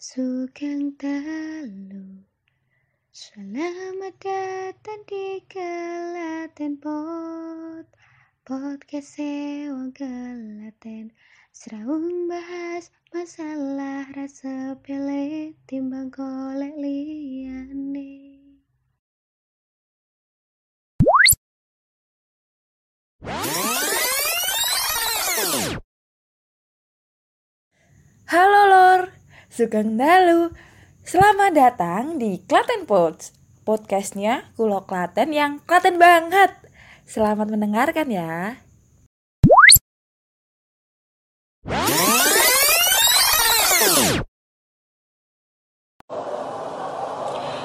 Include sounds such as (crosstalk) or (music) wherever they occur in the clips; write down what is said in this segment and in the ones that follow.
Sugeng Dalu Selamat datang di Kelaten Pod. Podcast Sewang Kelaten Seraung bahas masalah rasa pele timbang kolek liyane. Halo Lor, Sugeng Dalu. Selamat datang di Klaten Pods. Podcastnya Kulo Klaten yang Klaten banget. Selamat mendengarkan ya.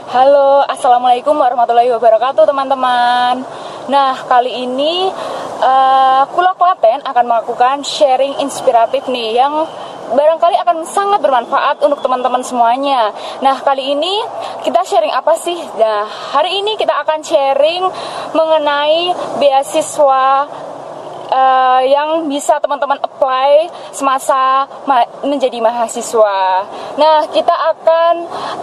Halo, Assalamualaikum warahmatullahi wabarakatuh teman-teman Nah, kali ini uh, Kulo Klaten akan melakukan sharing inspiratif nih Yang barangkali akan sangat bermanfaat untuk teman-teman semuanya Nah, kali ini kita sharing apa sih? Nah, hari ini kita akan sharing mengenai beasiswa uh, yang bisa teman-teman apply semasa ma menjadi mahasiswa. Nah, kita akan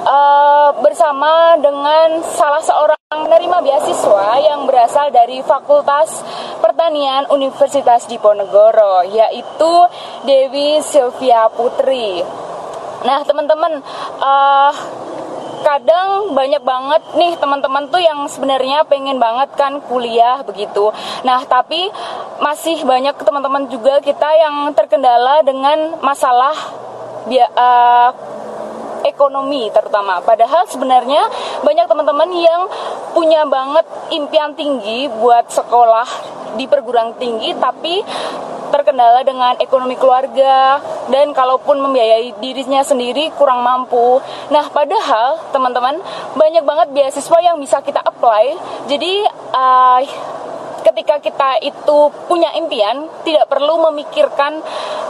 uh, bersama dengan salah seorang penerima beasiswa yang berasal dari Fakultas Pertanian Universitas Diponegoro, yaitu Dewi Sylvia Putri. Nah, teman-teman, uh, kadang banyak banget nih teman-teman tuh yang sebenarnya pengen banget kan kuliah begitu. Nah, tapi masih banyak teman-teman juga kita yang terkendala dengan masalah uh, ekonomi terutama. Padahal sebenarnya banyak teman-teman yang punya banget impian tinggi buat sekolah di perguruan tinggi tapi terkendala dengan ekonomi keluarga dan kalaupun membiayai dirinya sendiri kurang mampu. Nah, padahal teman-teman banyak banget beasiswa yang bisa kita apply. Jadi uh, ketika kita itu punya impian tidak perlu memikirkan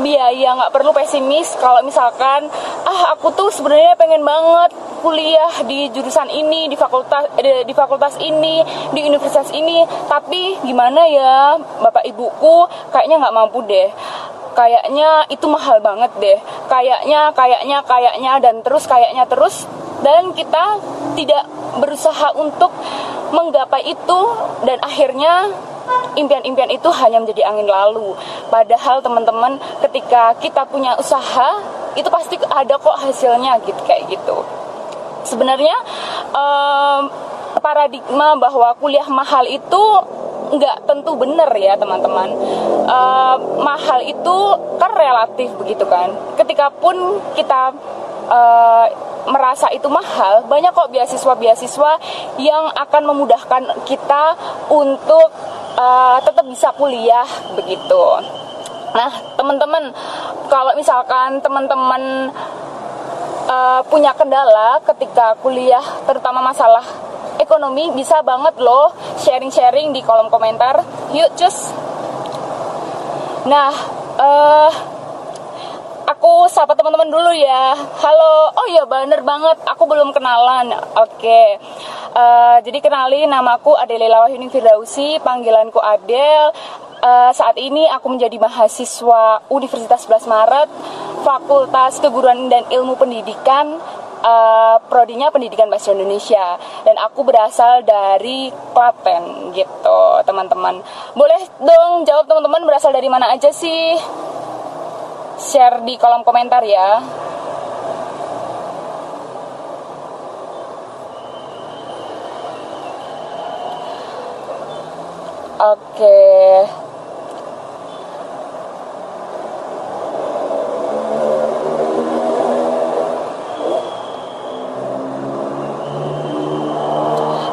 biaya nggak perlu pesimis. Kalau misalkan ah aku tuh sebenarnya pengen banget kuliah di jurusan ini di fakultas di, di fakultas ini di universitas ini. Tapi gimana ya bapak ibuku kayaknya nggak mampu deh kayaknya itu mahal banget deh kayaknya kayaknya kayaknya dan terus kayaknya terus dan kita tidak berusaha untuk menggapai itu dan akhirnya impian-impian itu hanya menjadi angin lalu. Padahal teman-teman ketika kita punya usaha itu pasti ada kok hasilnya gitu kayak gitu. Sebenarnya um, paradigma bahwa kuliah mahal itu nggak tentu benar ya teman-teman. Uh, mahal itu kan relatif begitu kan. Ketika pun kita uh, merasa itu mahal, banyak kok beasiswa-beasiswa yang akan memudahkan kita untuk uh, tetap bisa kuliah begitu. Nah, teman-teman, kalau misalkan teman-teman uh, punya kendala ketika kuliah, terutama masalah ekonomi, bisa banget loh sharing-sharing di kolom komentar. Yuk, cus. Nah, uh, aku sapa teman-teman dulu ya. Halo. Oh iya bener banget, aku belum kenalan. Oke. Okay. Uh, eh, jadi kenali namaku Adelela Wahyuni Firdausi, panggilanku Adel. Uh, saat ini aku menjadi mahasiswa Universitas 11 Maret, Fakultas Keguruan dan Ilmu Pendidikan uh, prodinya pendidikan bahasa Indonesia dan aku berasal dari Klaten gitu teman-teman boleh dong jawab teman-teman berasal dari mana aja sih share di kolom komentar ya. Oke.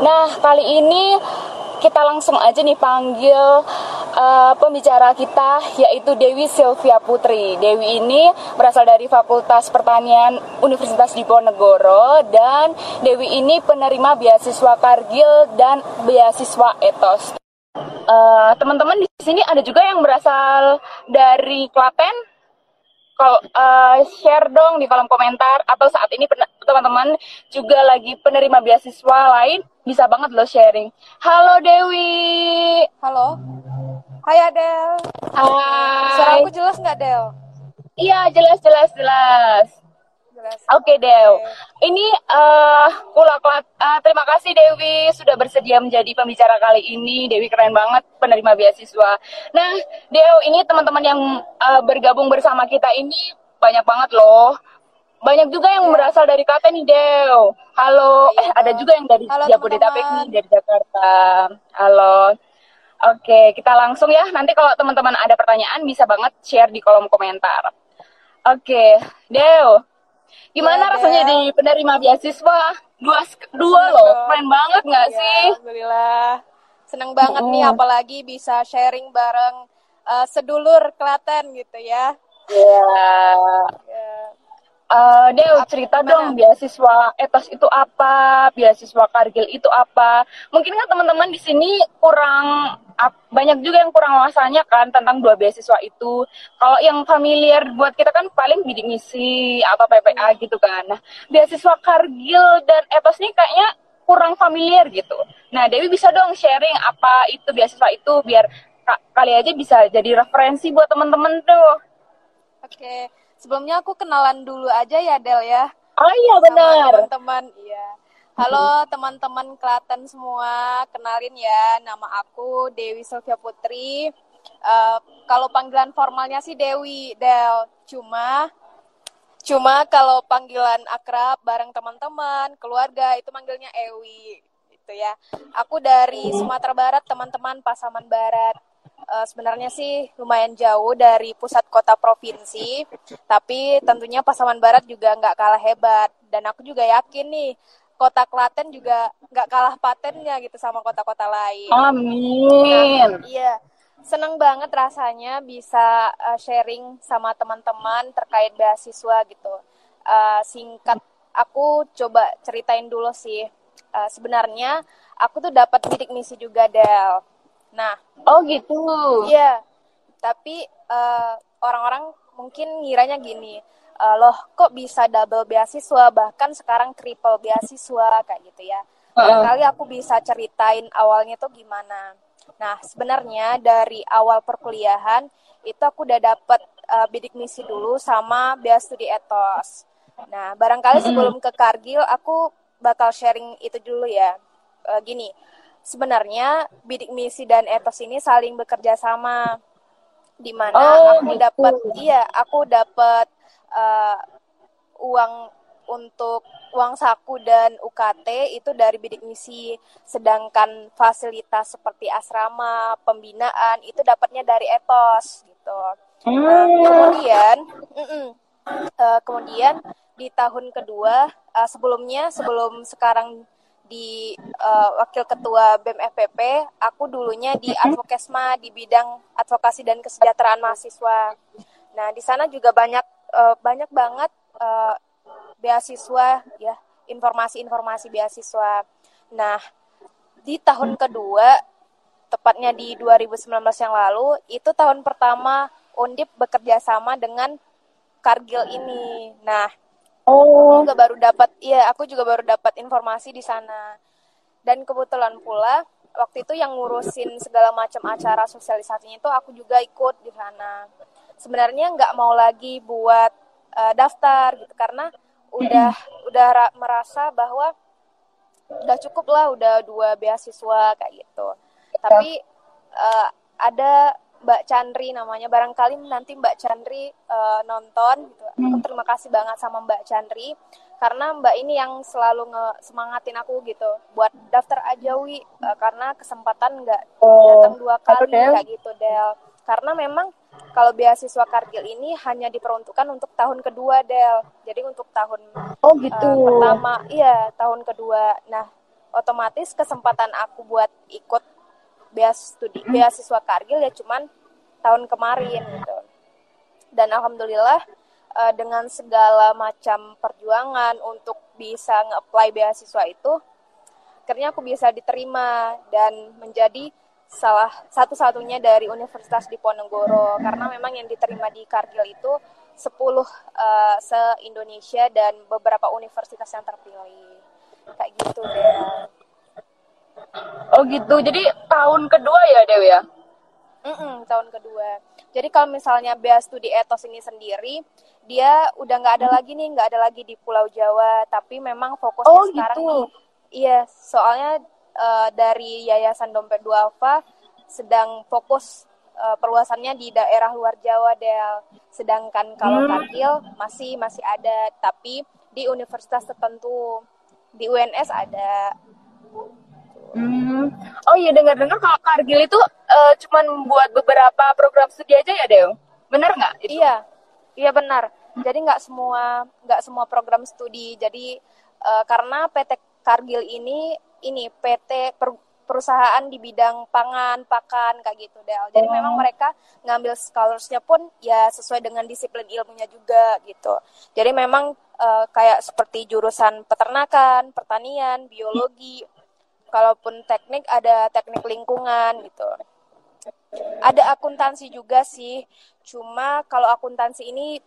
Nah, kali ini kita langsung aja nih panggil uh, pembicara kita yaitu Dewi Sylvia Putri. Dewi ini berasal dari Fakultas Pertanian Universitas Diponegoro dan Dewi ini penerima beasiswa Kargil dan beasiswa Etos. Uh, teman-teman di sini ada juga yang berasal dari Klaten. Kalau uh, share dong di kolom komentar atau saat ini teman-teman juga lagi penerima beasiswa lain bisa banget lo sharing. Halo Dewi. Halo. Hai Adel. Hai. Suara aku jelas nggak Del? Iya jelas jelas jelas. Oke, okay, Dew. Ini uh, Kulak uh, terima kasih Dewi sudah bersedia menjadi pembicara kali ini. Dewi keren banget penerima beasiswa. Nah, Dew, ini teman-teman yang uh, bergabung bersama kita ini banyak banget loh. Banyak juga yang yeah. berasal dari Klaten nih, Dew. Halo. Yeah. Eh, ada juga yang dari Jabodetabek nih, dari Jakarta. Halo. Oke, kita langsung ya. Nanti kalau teman-teman ada pertanyaan bisa banget share di kolom komentar. Oke, Dew. Gimana ya, rasanya di penerima beasiswa? Dua dua loh, keren banget nggak ya, sih? Alhamdulillah. Seneng banget nih apalagi bisa sharing bareng uh, sedulur Klaten gitu ya. Iya. Yeah. Yeah. Uh, Dew, cerita Gimana? dong beasiswa etos itu apa, beasiswa Kargil itu apa. Mungkin kan teman-teman di sini kurang banyak juga yang kurang wawasannya kan tentang dua beasiswa itu. Kalau yang familiar buat kita kan paling bidik misi atau PPA hmm. gitu kan. Nah, beasiswa Kargil dan etos ini kayaknya kurang familiar gitu. Nah, Dewi bisa dong sharing apa itu beasiswa itu biar kali aja bisa jadi referensi buat teman-teman tuh. Oke sebelumnya aku kenalan dulu aja ya Del ya. Oh iya benar. Teman-teman, iya. Halo teman-teman Klaten semua, kenalin ya, nama aku Dewi Sofia Putri. Uh, kalau panggilan formalnya sih Dewi, Del. Cuma, cuma kalau panggilan akrab bareng teman-teman, keluarga itu manggilnya Ewi, gitu ya. Aku dari Sumatera Barat, teman-teman Pasaman Barat uh, sebenarnya sih lumayan jauh dari pusat kota provinsi, tapi tentunya Pasaman Barat juga nggak kalah hebat. Dan aku juga yakin nih, kota Klaten juga nggak kalah patennya gitu sama kota-kota lain. Amin. Nah, iya, seneng banget rasanya bisa uh, sharing sama teman-teman terkait beasiswa gitu. Uh, singkat, aku coba ceritain dulu sih. Uh, sebenarnya aku tuh dapat bidik misi juga Del Nah, oh gitu. Iya. Tapi uh, orang-orang mungkin ngiranya gini, uh, loh kok bisa double beasiswa bahkan sekarang triple beasiswa kayak gitu ya. Kali aku bisa ceritain awalnya tuh gimana. Nah, sebenarnya dari awal perkuliahan itu aku udah dapet uh, bidik misi dulu sama beas studi etos. Nah, barangkali sebelum ke Kargil aku bakal sharing itu dulu ya. Uh, gini, sebenarnya bidik misi dan etos ini saling bekerja sama di mana oh, aku gitu. dapat iya aku dapat uh, uang untuk uang saku dan UKT itu dari bidik misi sedangkan fasilitas seperti asrama pembinaan itu dapatnya dari etos gitu hmm. uh, kemudian mm -mm, uh, kemudian di tahun kedua uh, sebelumnya sebelum sekarang di uh, wakil ketua BEM FPP, aku dulunya di Advokesma di bidang advokasi dan kesejahteraan mahasiswa. Nah, di sana juga banyak uh, banyak banget uh, beasiswa ya, informasi-informasi beasiswa. Nah, di tahun kedua tepatnya di 2019 yang lalu, itu tahun pertama Undip bekerja sama dengan Kargil ini. Nah, Oh. Aku juga baru dapat, iya aku juga baru dapat informasi di sana. Dan kebetulan pula waktu itu yang ngurusin segala macam acara sosialisasinya itu aku juga ikut di sana. Sebenarnya nggak mau lagi buat uh, daftar gitu karena udah udah merasa bahwa udah cukup lah udah dua beasiswa kayak gitu. Tapi uh, ada Mbak Chandri namanya barangkali nanti Mbak Chandri uh, nonton gitu. Aku hmm. terima kasih banget sama Mbak Chandri karena Mbak ini yang selalu nge semangatin aku gitu buat daftar aja wi uh, karena kesempatan nggak oh, datang dua kali kayak gitu Del. Karena memang kalau beasiswa Kargil ini hanya diperuntukkan untuk tahun kedua Del. Jadi untuk tahun oh gitu. Uh, pertama iya tahun kedua. Nah, otomatis kesempatan aku buat ikut beas studi beasiswa Kargil ya cuman tahun kemarin gitu. Dan alhamdulillah uh, dengan segala macam perjuangan untuk bisa nge-apply beasiswa itu akhirnya aku bisa diterima dan menjadi salah satu-satunya dari Universitas Diponegoro karena memang yang diterima di Kargil itu 10 uh, eh, se-Indonesia dan beberapa universitas yang terpilih. Kayak gitu deh. Oh gitu. Jadi tahun kedua ya Dewi ya? Mm -mm, tahun kedua. Jadi kalau misalnya bea studi etos ini sendiri, dia udah nggak ada lagi nih, nggak ada lagi di Pulau Jawa, tapi memang fokusnya Oh, sekarang gitu. nih, iya, soalnya eh, dari Yayasan Dompet Duafa sedang fokus eh, perluasannya di daerah luar Jawa, Del. Sedangkan kalau Hmm. Masih masih ada, tapi di universitas tertentu, di UNS ada. Hmm. Oh iya dengar-dengar kalau Kargil itu eh, cuman buat beberapa program studi aja ya Dew? Bener nggak? Iya, iya benar. Jadi nggak semua nggak semua program studi. Jadi eh, karena PT Kargil ini ini PT per- perusahaan di bidang pangan, pakan kayak gitu Del. Jadi Oh. memang mereka ngambil scholarsnya pun ya sesuai dengan disiplin ilmunya juga gitu. Jadi memang eh, kayak seperti jurusan peternakan, pertanian, biologi, kalaupun teknik ada teknik lingkungan gitu. Ada akuntansi juga sih, cuma kalau akuntansi ini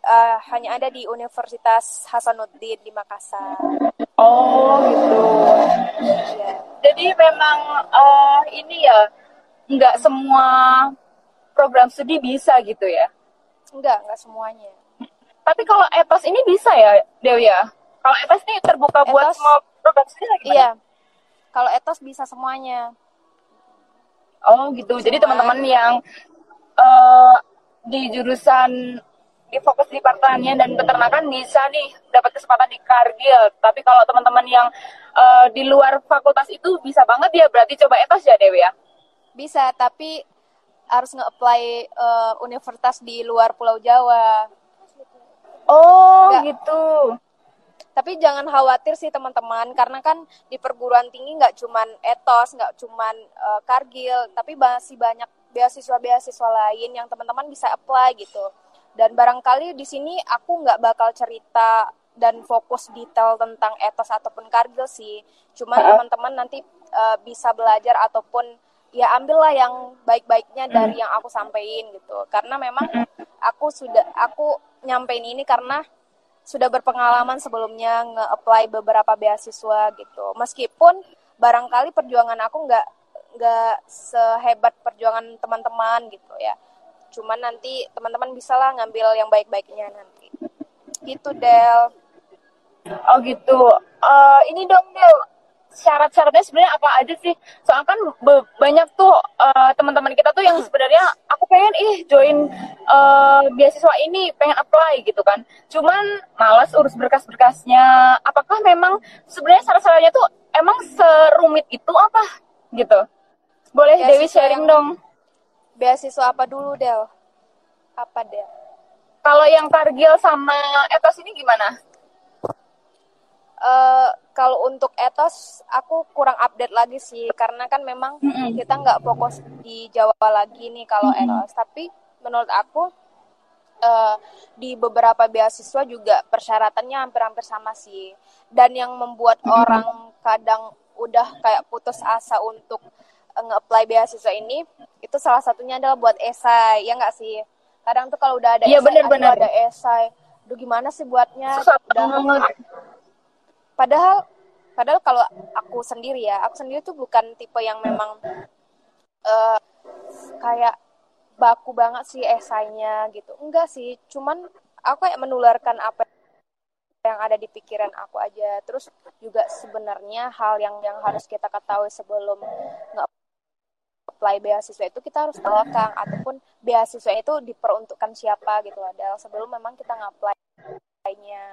eh, hanya ada di Universitas Hasanuddin di Makassar. Oh gitu. Iya. Jadi memang eh, ini ya nggak semua program studi bisa gitu ya. Enggak, enggak semuanya. Tapi kalau etos ini bisa ya Dew ya? Kalau etos ini terbuka buat Etos- semua program studi lagi Iya. Kalau etos bisa semuanya. Oh gitu. Jadi Cuma- teman-teman yang eh, di jurusan di fokus di pertanian dan peternakan bisa nih dapat kesempatan di Kargil. Tapi kalau teman-teman yang eh, di luar fakultas itu bisa banget ya berarti coba etos ya Dewi ya. Bisa, tapi harus nge-apply eh, universitas di luar Pulau Jawa. Oh Nggak. gitu. Tapi jangan khawatir sih teman-teman, karena kan di perguruan tinggi nggak cuman etos, nggak cuman eh, kargil, tapi masih banyak beasiswa-beasiswa lain yang teman-teman bisa apply gitu. Dan barangkali di sini aku nggak bakal cerita dan fokus detail tentang etos ataupun kargil sih. Cuman teman-teman nanti eh, bisa belajar ataupun ya ambillah yang baik-baiknya dari yang aku sampaikan gitu. Karena memang aku sudah aku nyampein ini karena sudah berpengalaman sebelumnya nge-apply beberapa beasiswa gitu. Meskipun barangkali perjuangan aku nggak nggak sehebat perjuangan teman-teman gitu ya. Cuman nanti teman-teman bisa lah ngambil yang baik-baiknya nanti. Gitu Del. Oh gitu. Eh, ini dong Del, syarat-syaratnya sebenarnya apa aja sih? Soalnya kan banyak tuh eh, teman-teman kita tuh yang sebenarnya aku pengen ih join eh, beasiswa ini, pengen apply gitu kan. Cuman malas urus berkas-berkasnya. Apakah memang sebenarnya syarat-syaratnya tuh emang serumit itu apa gitu? Boleh Beasiswa Dewi sharing yang- dong. Beasiswa apa dulu Del? Apa Del? Kalau yang Kargil sama Etos ini gimana? Eh, kalau untuk etos aku kurang update lagi sih karena kan memang Mm-mm. kita nggak fokus di Jawa lagi nih kalau etos. Tapi menurut aku eh, di beberapa beasiswa juga persyaratannya hampir-hampir sama sih. Dan yang membuat orang kadang udah kayak putus asa untuk eh, nge-apply beasiswa ini itu salah satunya adalah buat esai ya nggak sih? Kadang tuh kalau udah ada Iya, esai bener, bener. ada esai. Duh gimana sih buatnya? Susah udah. banget. Padahal padahal kalau aku sendiri ya aku sendiri tuh bukan tipe yang memang eh, kayak baku banget sih esainya gitu. Enggak sih cuman aku kayak menularkan apa yang ada di pikiran aku aja. Terus juga sebenarnya hal yang yang harus kita ketahui sebelum nggak apply beasiswa itu kita harus tahu Kang ataupun beasiswa itu diperuntukkan siapa gitu loh. Sebelum memang kita nge-apply-nya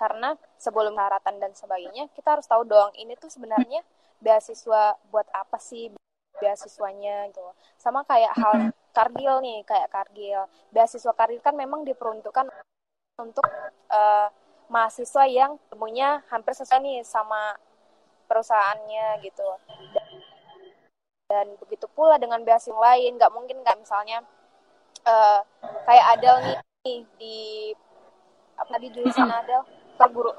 karena sebelum syaratan dan sebagainya kita harus tahu dong ini tuh sebenarnya beasiswa buat apa sih? Beasiswanya gitu. Sama kayak hal kargil nih kayak kargil beasiswa kargil kan memang diperuntukkan untuk eh, mahasiswa yang temunya hampir sesuai nih sama perusahaannya gitu. Dan, dan begitu pula dengan beasiswa lain. Nggak mungkin nggak misalnya eh, kayak Adel nih di apa tadi jurusan (clears throat) Adel perguru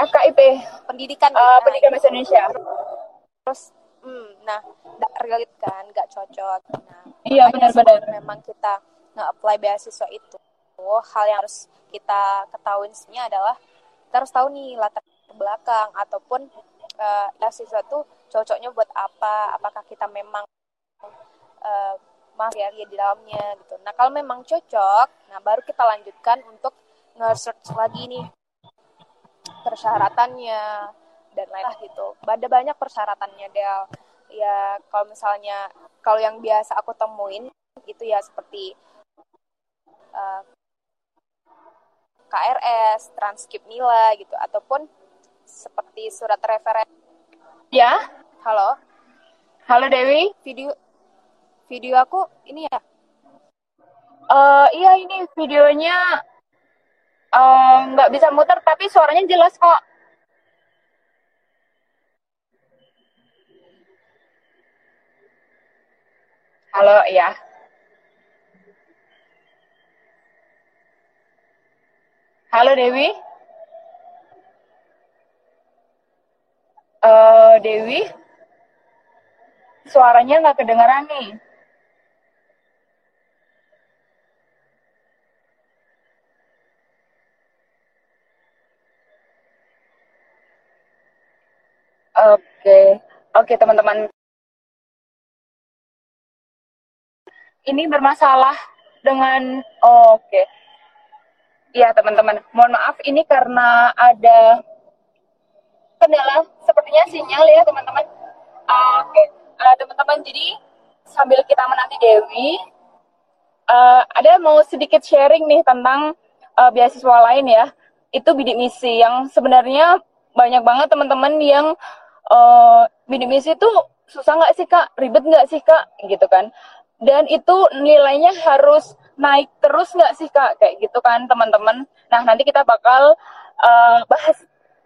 FKIP, pendidikan gitu. Pendidikan Bahasa Indonesia. terus hmm, nah nggak relate kan nggak cocok nah Iya, benar-benar. memang kita nge-apply beasiswa itu hal yang harus kita ketahui sebenarnya adalah kita harus tahu nih latar belakang ataupun eh, beasiswa itu cocoknya buat apa apakah kita memang eh, materi di dalamnya gitu. Nah kalau memang cocok, nah baru kita lanjutkan untuk nge-search lagi nih persyaratannya dan lain-lain gitu. Ada banyak persyaratannya Del. Ya kalau misalnya kalau yang biasa aku temuin itu ya seperti uh, KRS, transkrip nilai gitu ataupun seperti surat referensi. Ya. Halo. Halo Dewi. Video video aku ini ya. Uh, iya ini videonya nggak uh, bisa muter tapi suaranya jelas kok. Halo, ya. Halo Dewi. Uh, Dewi, suaranya nggak kedengeran nih. Oke, oke teman-teman. Ini bermasalah dengan, oh, oke. Okay Iya teman-teman, mohon maaf ini karena ada kendala sepertinya sinyal ya teman-teman. Oke, okay. uh, teman-teman jadi sambil kita menanti Dewi, uh, ada mau sedikit sharing nih tentang uh, beasiswa lain ya. Itu bidik misi yang sebenarnya banyak banget teman-teman yang uh, bidik misi itu susah nggak sih kak, ribet nggak sih kak, gitu kan. Dan itu nilainya harus naik terus nggak sih kak? Kayak gitu kan teman-teman. Nah nanti kita bakal uh, bahas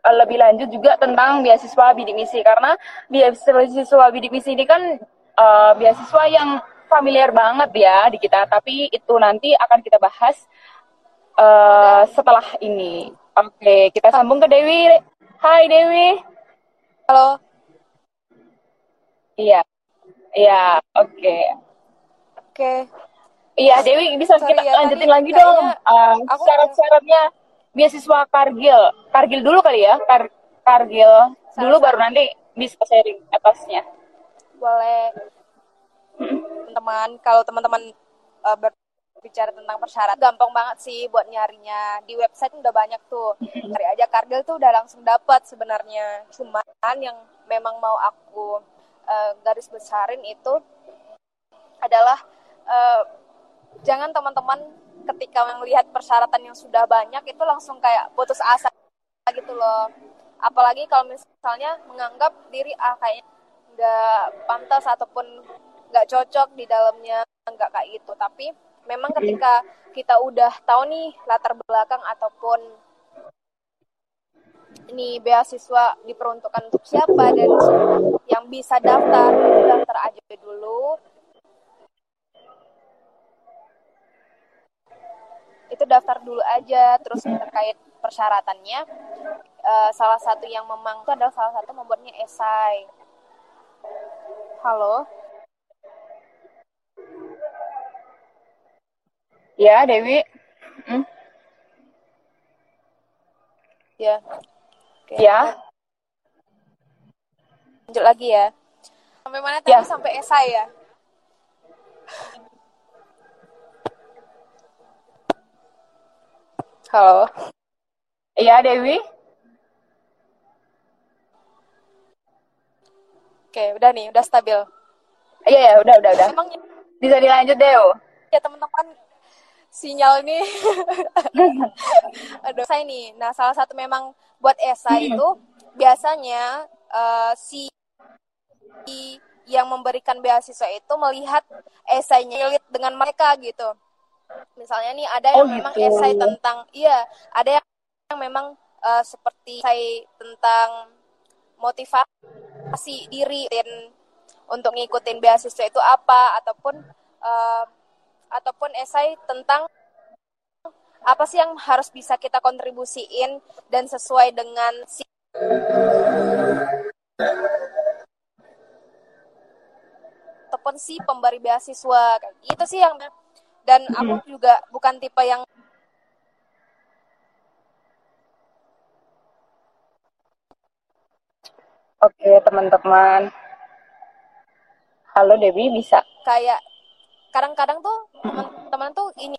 uh, lebih lanjut juga tentang beasiswa bidik misi karena beasiswa bidik misi ini kan uh, beasiswa yang familiar banget ya di kita. Tapi itu nanti akan kita bahas uh, setelah ini. Oke kita sambung ke Dewi. Hai Dewi halo iya iya oke okay. oke okay. Iya Dewi bisa Sorry, kita ya, lanjutin lagi dong uh, syarat-syaratnya beasiswa Kargil. Kargil dulu kali ya, Kar Kargil dulu baru nanti bisa sharing atasnya. Boleh. Teman-teman, kalau teman-teman uh, berbicara tentang persyarat gampang banget sih buat nyarinya. Di website udah banyak tuh. Cari aja Kargil tuh udah langsung dapat sebenarnya. Cuman yang memang mau aku uh, garis besarin itu adalah uh, jangan teman-teman ketika melihat persyaratan yang sudah banyak itu langsung kayak putus asa gitu loh apalagi kalau misalnya menganggap diri ah kayaknya nggak pantas ataupun nggak cocok di dalamnya nggak kayak gitu tapi memang ketika kita udah tahu nih latar belakang ataupun ini beasiswa diperuntukkan untuk siapa dan yang bisa daftar daftar aja dulu. Itu daftar dulu aja terus terkait persyaratannya uh, salah satu yang memang itu adalah salah satu membuatnya esai. Halo ya Dewi hmm? ya Oke. ya lanjut lagi ya sampai mana tadi ya. sampai esai ya Halo. Iya, Dewi. Oke, udah nih, udah stabil. Iya, ya, udah, udah, udah. Emang bisa dilanjut, Dew. Ya, teman-teman, sinyal ini (laughs) aduh saya nih nah salah satu memang buat esai hmm. itu biasanya uh, si yang memberikan beasiswa itu melihat esainya dengan mereka gitu misalnya nih ada yang oh, memang gitu. esai tentang iya ada yang memang uh, seperti esai tentang motivasi diri dan untuk ngikutin beasiswa itu apa ataupun uh, ataupun esai tentang apa sih yang harus bisa kita kontribusiin dan sesuai dengan si ataupun si pemberi beasiswa kayak gitu sih yang dan aku juga bukan tipe yang Oke, teman-teman. Halo Dewi, bisa? Kayak kadang-kadang tuh teman-teman tuh ini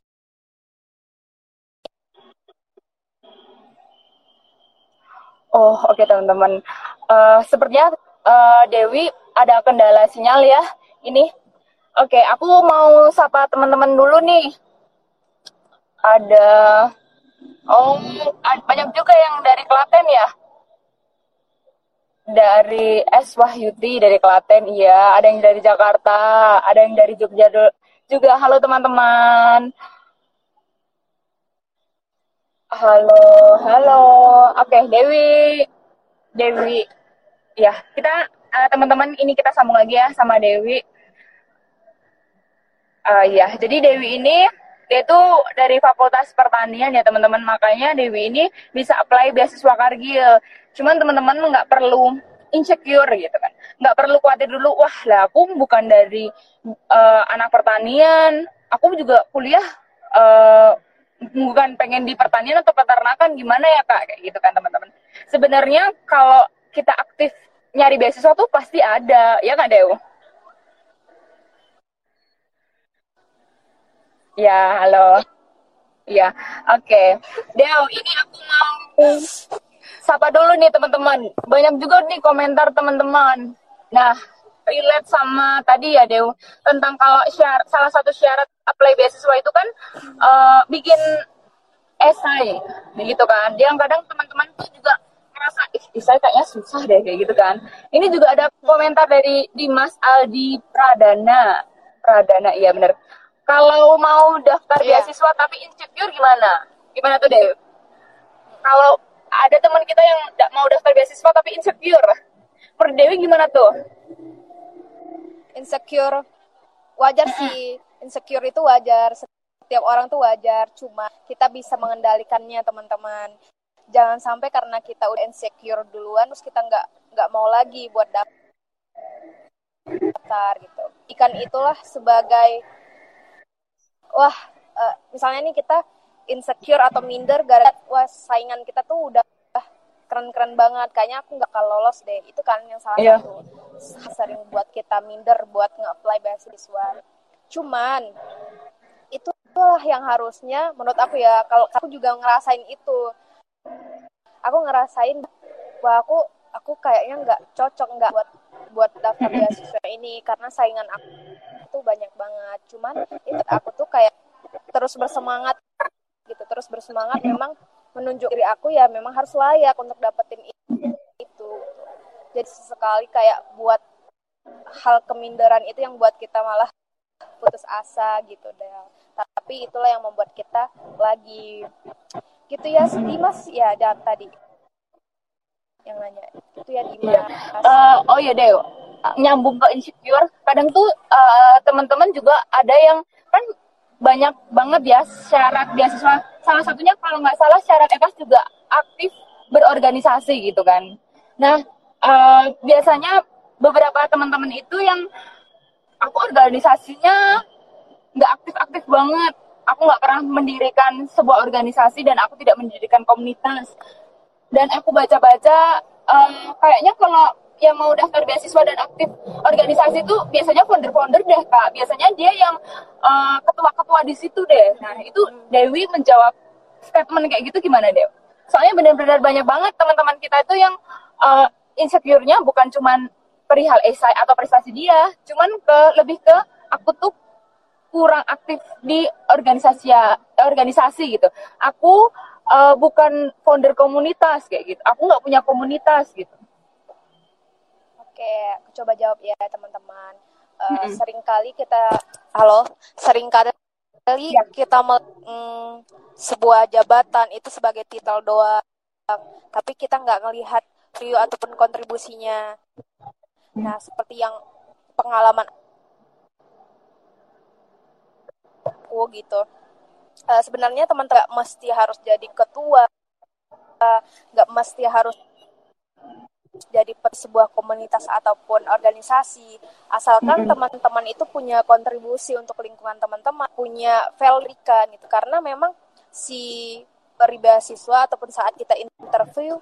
Oh, oke okay, teman-teman. Uh, sepertinya uh, Dewi ada kendala sinyal ya. Ini. Oke, okay, aku mau sapa teman-teman dulu nih. Ada Oh, banyak juga yang dari Klaten ya? Dari S Wahyuti dari Klaten, iya. Ada yang dari Jakarta, ada yang dari Jogja juga. Halo teman-teman. Halo, halo. Oke, Dewi. Dewi. Ya, kita uh, teman-teman ini kita sambung lagi ya sama Dewi. Uh, ya, jadi Dewi ini dia itu dari Fakultas Pertanian ya teman-teman. Makanya Dewi ini bisa apply beasiswa Kargil. Cuman teman-teman nggak perlu insecure gitu kan. Nggak perlu khawatir dulu, wah lah aku bukan dari uh, anak pertanian. Aku juga kuliah uh, bukan pengen di pertanian atau peternakan gimana ya kak kayak gitu kan teman-teman sebenarnya kalau kita aktif nyari beasiswa tuh pasti ada ya kak Dew ya halo ya oke okay. Dew ini aku mau sapa dulu nih teman-teman. Banyak juga nih komentar teman-teman. Nah relate sama tadi ya Dew tentang kalau syarat, salah satu syarat apply beasiswa itu kan uh, bikin esai begitu kan. Yang kadang teman-teman tuh juga ngerasa ih esai kayaknya susah deh kayak gitu kan. Ini juga ada komentar dari Dimas Aldi Pradana. Pradana iya benar kalau mau daftar yeah. beasiswa tapi insecure gimana? Gimana tuh Dew? Kalau ada teman kita yang tidak mau daftar beasiswa tapi insecure. Menurut Dewi gimana tuh? Insecure. Wajar sih. Insecure itu wajar. Setiap orang tuh wajar. Cuma kita bisa mengendalikannya teman-teman. Jangan sampai karena kita udah insecure duluan terus kita nggak nggak mau lagi buat daftar gitu. Ikan itulah sebagai wah uh, misalnya nih kita insecure atau minder gara wah saingan kita tuh udah keren-keren banget. Kayaknya aku nggak akan lolos deh. Itu kan yang salah yeah. satu. Sering buat kita minder buat nge-apply beasiswa. Cuman itulah yang harusnya menurut aku ya kalau aku juga ngerasain itu. Aku ngerasain bahwa aku aku kayaknya nggak cocok nggak buat buat daftar beasiswa ini karena saingan aku itu banyak banget. Cuman itu aku tuh kayak terus bersemangat gitu. Terus bersemangat memang menunjuk diri aku ya memang harus layak untuk dapetin itu. Jadi sesekali kayak buat hal keminderan itu yang buat kita malah putus asa gitu deh tapi itulah yang membuat kita lagi gitu ya Dimas? Ya dan tadi. Yang nanya. Itu ya Dimas. Uh, oh ya Dew nyambung ke insecure kadang tuh uh, teman-teman juga ada yang kan banyak banget ya syarat beasiswa. Salah satunya kalau nggak salah syarat etas juga aktif berorganisasi gitu kan. Nah uh, biasanya beberapa teman-teman itu yang aku organisasinya nggak aktif-aktif banget. Aku nggak pernah mendirikan sebuah organisasi dan aku tidak mendirikan komunitas. Dan aku baca-baca uh, kayaknya kalau yang mau daftar beasiswa dan aktif organisasi itu biasanya founder-founder deh kak biasanya dia yang uh, ketua-ketua di situ deh nah itu Dewi menjawab statement kayak gitu gimana Dew? Soalnya benar-benar banyak banget teman-teman kita itu yang uh, insecure-nya bukan cuman perihal esai atau prestasi dia, cuman ke lebih ke aku tuh kurang aktif di organisasi organisasi gitu. Aku uh, bukan founder komunitas kayak gitu. Aku nggak punya komunitas gitu. Oke, aku coba jawab ya teman-teman. Uh, mm -hmm. Seringkali kita, halo, sering kali ya. kita mm, sebuah jabatan itu sebagai titel doang tapi kita nggak ngelihat value ataupun kontribusinya nah seperti yang pengalaman aku gitu uh, sebenarnya teman-teman mesti harus jadi ketua nggak uh, mesti harus jadi sebuah komunitas ataupun organisasi. Asalkan teman-teman itu punya kontribusi untuk lingkungan teman-teman punya value kan gitu. Karena memang si peri beasiswa ataupun saat kita interview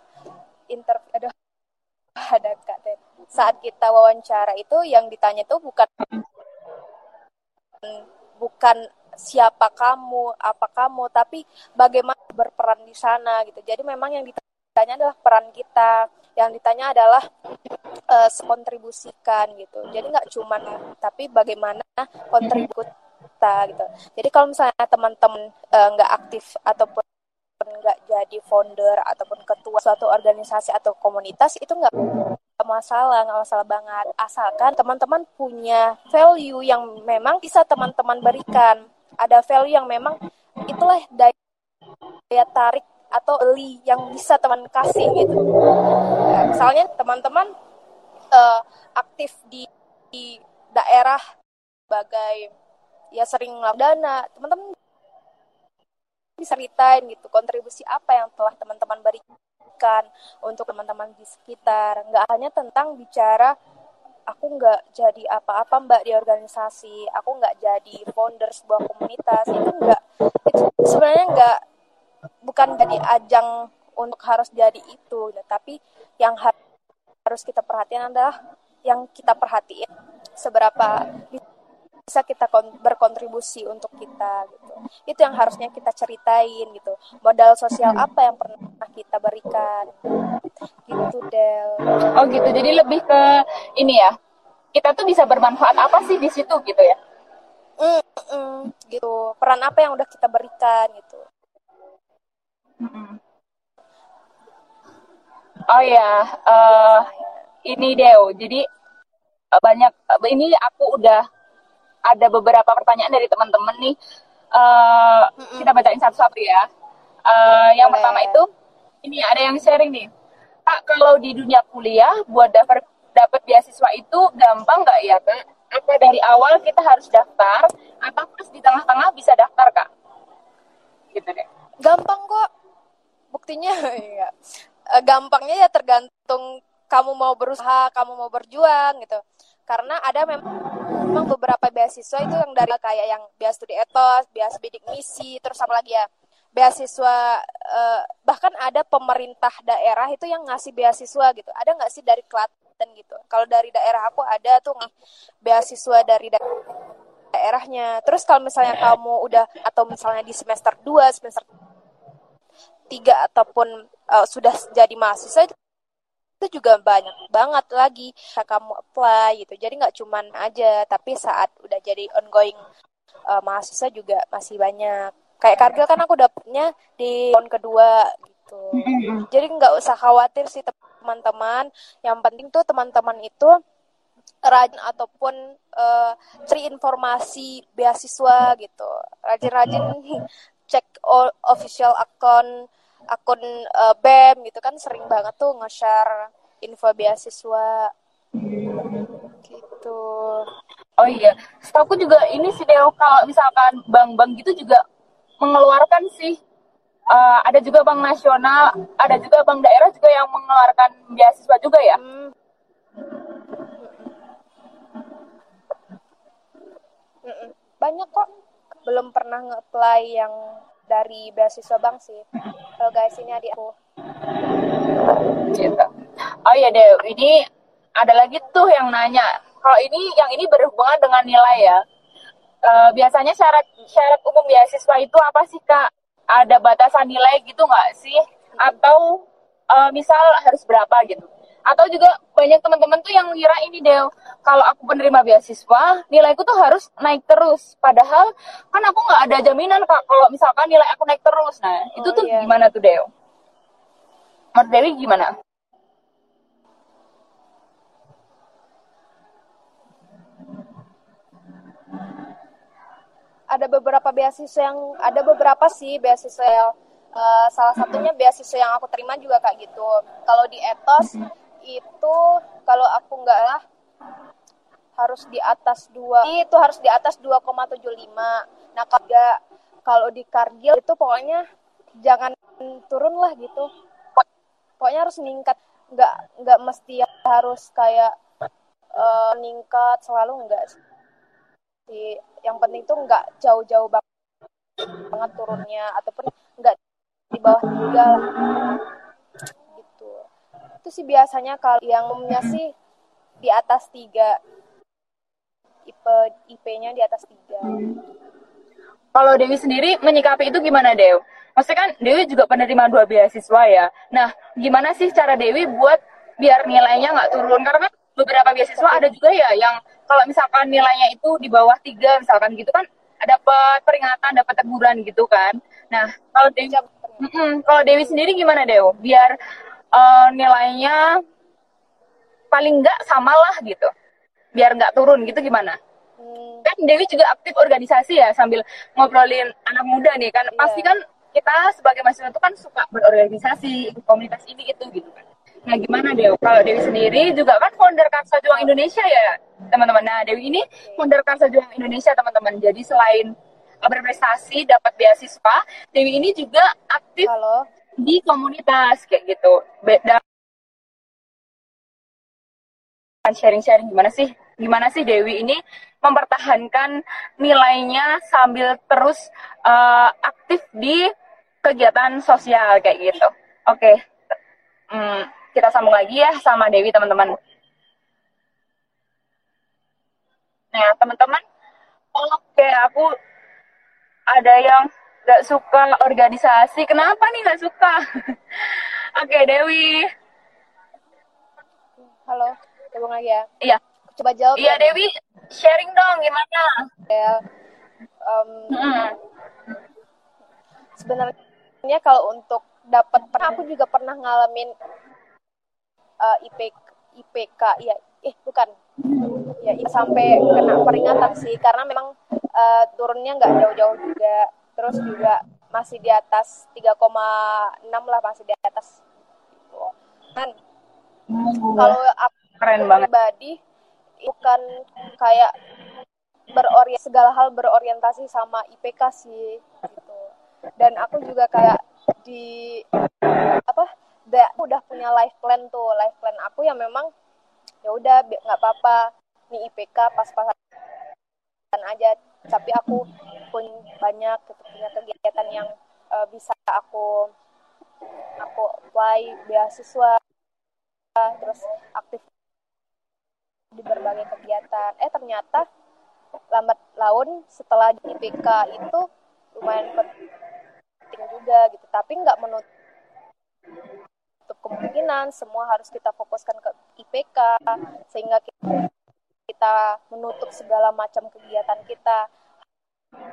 interview ada (laughs) ada kak saat kita wawancara itu yang ditanya itu bukan bukan siapa kamu, apa kamu, tapi bagaimana berperan di sana gitu. Jadi memang yang ditanya adalah peran kita, yang ditanya adalah uh, kontribusikan gitu. Jadi nggak cuma tapi bagaimana kontribusi kita gitu. Jadi kalau misalnya teman-teman nggak uh, aktif ataupun nggak jadi founder ataupun ketua suatu organisasi atau komunitas itu nggak masalah nggak masalah banget asalkan teman-teman punya value yang memang bisa teman-teman berikan ada value yang memang itulah daya tarik atau beli yang bisa teman kasih gitu. Ya, misalnya teman-teman uh, aktif di, di daerah sebagai ya sering dana. Teman-teman bisa ceritain gitu kontribusi apa yang telah teman-teman berikan untuk teman-teman di sekitar. Nggak hanya tentang bicara aku nggak jadi apa-apa mbak di organisasi. Aku nggak jadi founder sebuah komunitas. Itu nggak itu sebenarnya nggak bukan jadi ajang untuk harus jadi itu tapi yang harus kita perhatikan adalah yang kita perhatiin seberapa bisa kita berkontribusi untuk kita gitu. Itu yang harusnya kita ceritain gitu. Modal sosial apa yang pernah kita berikan gitu Del. Oh gitu. Jadi lebih ke ini ya kita tuh bisa bermanfaat apa sih di situ gitu ya? Mm, mm, gitu. Peran apa yang udah kita berikan gitu oh ya uh, ini Deo jadi eh, banyak ini aku udah ada beberapa pertanyaan dari teman-teman nih. Uh, mm-hmm. Kita bacain satu-satu ya. Uh, yang Boleh. pertama itu, ini ada yang sharing nih. Kak, kalau di dunia kuliah buat daftar dapat beasiswa itu gampang nggak ya, Kak? Apa dari awal kita harus daftar atau pas di tengah-tengah bisa daftar, Kak? Gitu deh. Gampang ya. (laughs) Gampangnya ya tergantung kamu mau berusaha, kamu mau berjuang gitu. Karena ada memang memang beberapa beasiswa itu yang dari kayak yang beasiswa studi etos, beasiswa bidik misi, terus apa lagi ya? beasiswa uh, bahkan ada pemerintah daerah itu yang ngasih beasiswa gitu. Ada nggak sih dari Klaten gitu? Kalau dari daerah aku ada tuh beasiswa dari da daerahnya. Terus kalau misalnya kamu udah atau misalnya di semester 2, semester 3 ataupun uh, sudah jadi mahasiswa itu itu juga banyak banget lagi kamu apply gitu. Jadi nggak cuman aja tapi saat udah jadi ongoing uh, mahasiswa juga masih banyak. Kayak Kargil kan aku dapetnya di tahun kedua gitu. Jadi nggak usah khawatir sih teman-teman. Yang penting tuh teman-teman itu rajin ataupun uh, cari informasi beasiswa gitu. Rajin-rajin cek official account akun uh, BEM gitu kan sering banget tuh nge-share info beasiswa gitu. Oh iya, setahu juga ini sih Deo kalau misalkan bank-bank gitu juga mengeluarkan sih uh, ada juga bank nasional, ada juga bank daerah juga yang mengeluarkan beasiswa juga ya. Hmm. Banyak kok. Belum pernah nge-apply yang dari beasiswa bank sih. Kalau guys ini adik aku. Cinta. Oh iya deh, ini ada lagi tuh yang nanya. Kalau ini yang ini berhubungan dengan nilai ya. Uh, biasanya syarat syarat umum beasiswa itu apa sih kak? Ada batasan nilai gitu nggak sih? Atau uh, misal harus berapa gitu? Atau juga banyak teman-teman tuh yang ngira ini deh, kalau aku penerima beasiswa, nilaiku tuh harus naik terus. Padahal kan aku nggak ada jaminan kak kalau misalkan nilai aku naik terus. Nah, oh, itu tuh iya. gimana tuh Deo? Menurut Dewi gimana? Ada beberapa beasiswa yang ada beberapa sih beasiswa yang uh, salah satunya beasiswa yang aku terima juga kayak gitu. Kalau di etos itu kalau aku nggak lah harus di atas dua itu harus di atas 2,75 nah kalau kalau di Kargil itu pokoknya jangan turun lah gitu. Pokoknya harus meningkat nggak nggak mesti harus kayak uh, meningkat selalu enggak sih. Yang penting tuh nggak jauh-jauh banget turunnya ataupun nggak di bawah tiga lah itu sih biasanya kalau yang umumnya sih di atas tiga IP IP-nya di atas tiga. Kalau Dewi sendiri menyikapi itu gimana Dew? Maksudnya kan Dewi juga penerima dua beasiswa ya. Nah, gimana sih cara Dewi buat biar nilainya nggak turun? Karena kan beberapa beasiswa ada juga ya yang kalau misalkan nilainya itu di bawah tiga misalkan gitu kan dapat peringatan, dapat teguran gitu kan. Nah, kalau Dewi, mm -mm, kalau Dewi sendiri gimana Dew? Biar uh, nilainya paling nggak sama lah gitu, biar nggak turun gitu gimana? Hmm. Kan Dewi juga aktif organisasi ya sambil ngobrolin anak muda nih kan, yeah. pasti kan kita sebagai mahasiswa itu kan suka berorganisasi, ikut komunitas ini itu gitu kan. Nah gimana Dewi? Kalau Dewi sendiri juga kan founder Karsa Juang Indonesia ya teman-teman. Nah Dewi ini founder Karsa Juang Indonesia teman-teman. Jadi selain berprestasi dapat beasiswa, Dewi ini juga aktif Halo. Di komunitas kayak gitu. Beda sharing-sharing gimana sih? Gimana sih Dewi ini mempertahankan nilainya sambil terus uh, aktif di kegiatan sosial kayak gitu. Oke. Okay. Hmm kita sambung lagi ya sama Dewi teman-teman. Nah teman-teman, oke aku ada yang gak suka organisasi. Kenapa nih gak suka? (laughs) oke Dewi. Halo, sambung lagi ya. Iya. Coba jawab. Iya ya. Dewi, sharing dong gimana? Ya. Um, hmm. Sebenarnya kalau untuk dapat pernah aku juga pernah ngalamin uh, eh, IP, IPK ya eh bukan ya sampai kena peringatan sih karena memang uh, turunnya nggak jauh-jauh juga terus juga masih di atas 3,6 lah masih di atas. Gitu. kan kalau aku keren banget. pribadi bukan kayak berorient segala hal berorientasi sama IPK sih gitu. Dan aku juga kayak di apa udah udah punya life plan tuh. Life plan aku yang memang ya udah nggak apa-apa. Nih IPK pas-pasan aja. Tapi aku pun banyak punya kegiatan yang uh, bisa aku aku apply beasiswa terus aktif di berbagai kegiatan. Eh ternyata lambat laun setelah IPK itu lumayan penting juga gitu. Tapi nggak menutup kemungkinan semua harus kita fokuskan ke IPK sehingga kita menutup segala macam kegiatan kita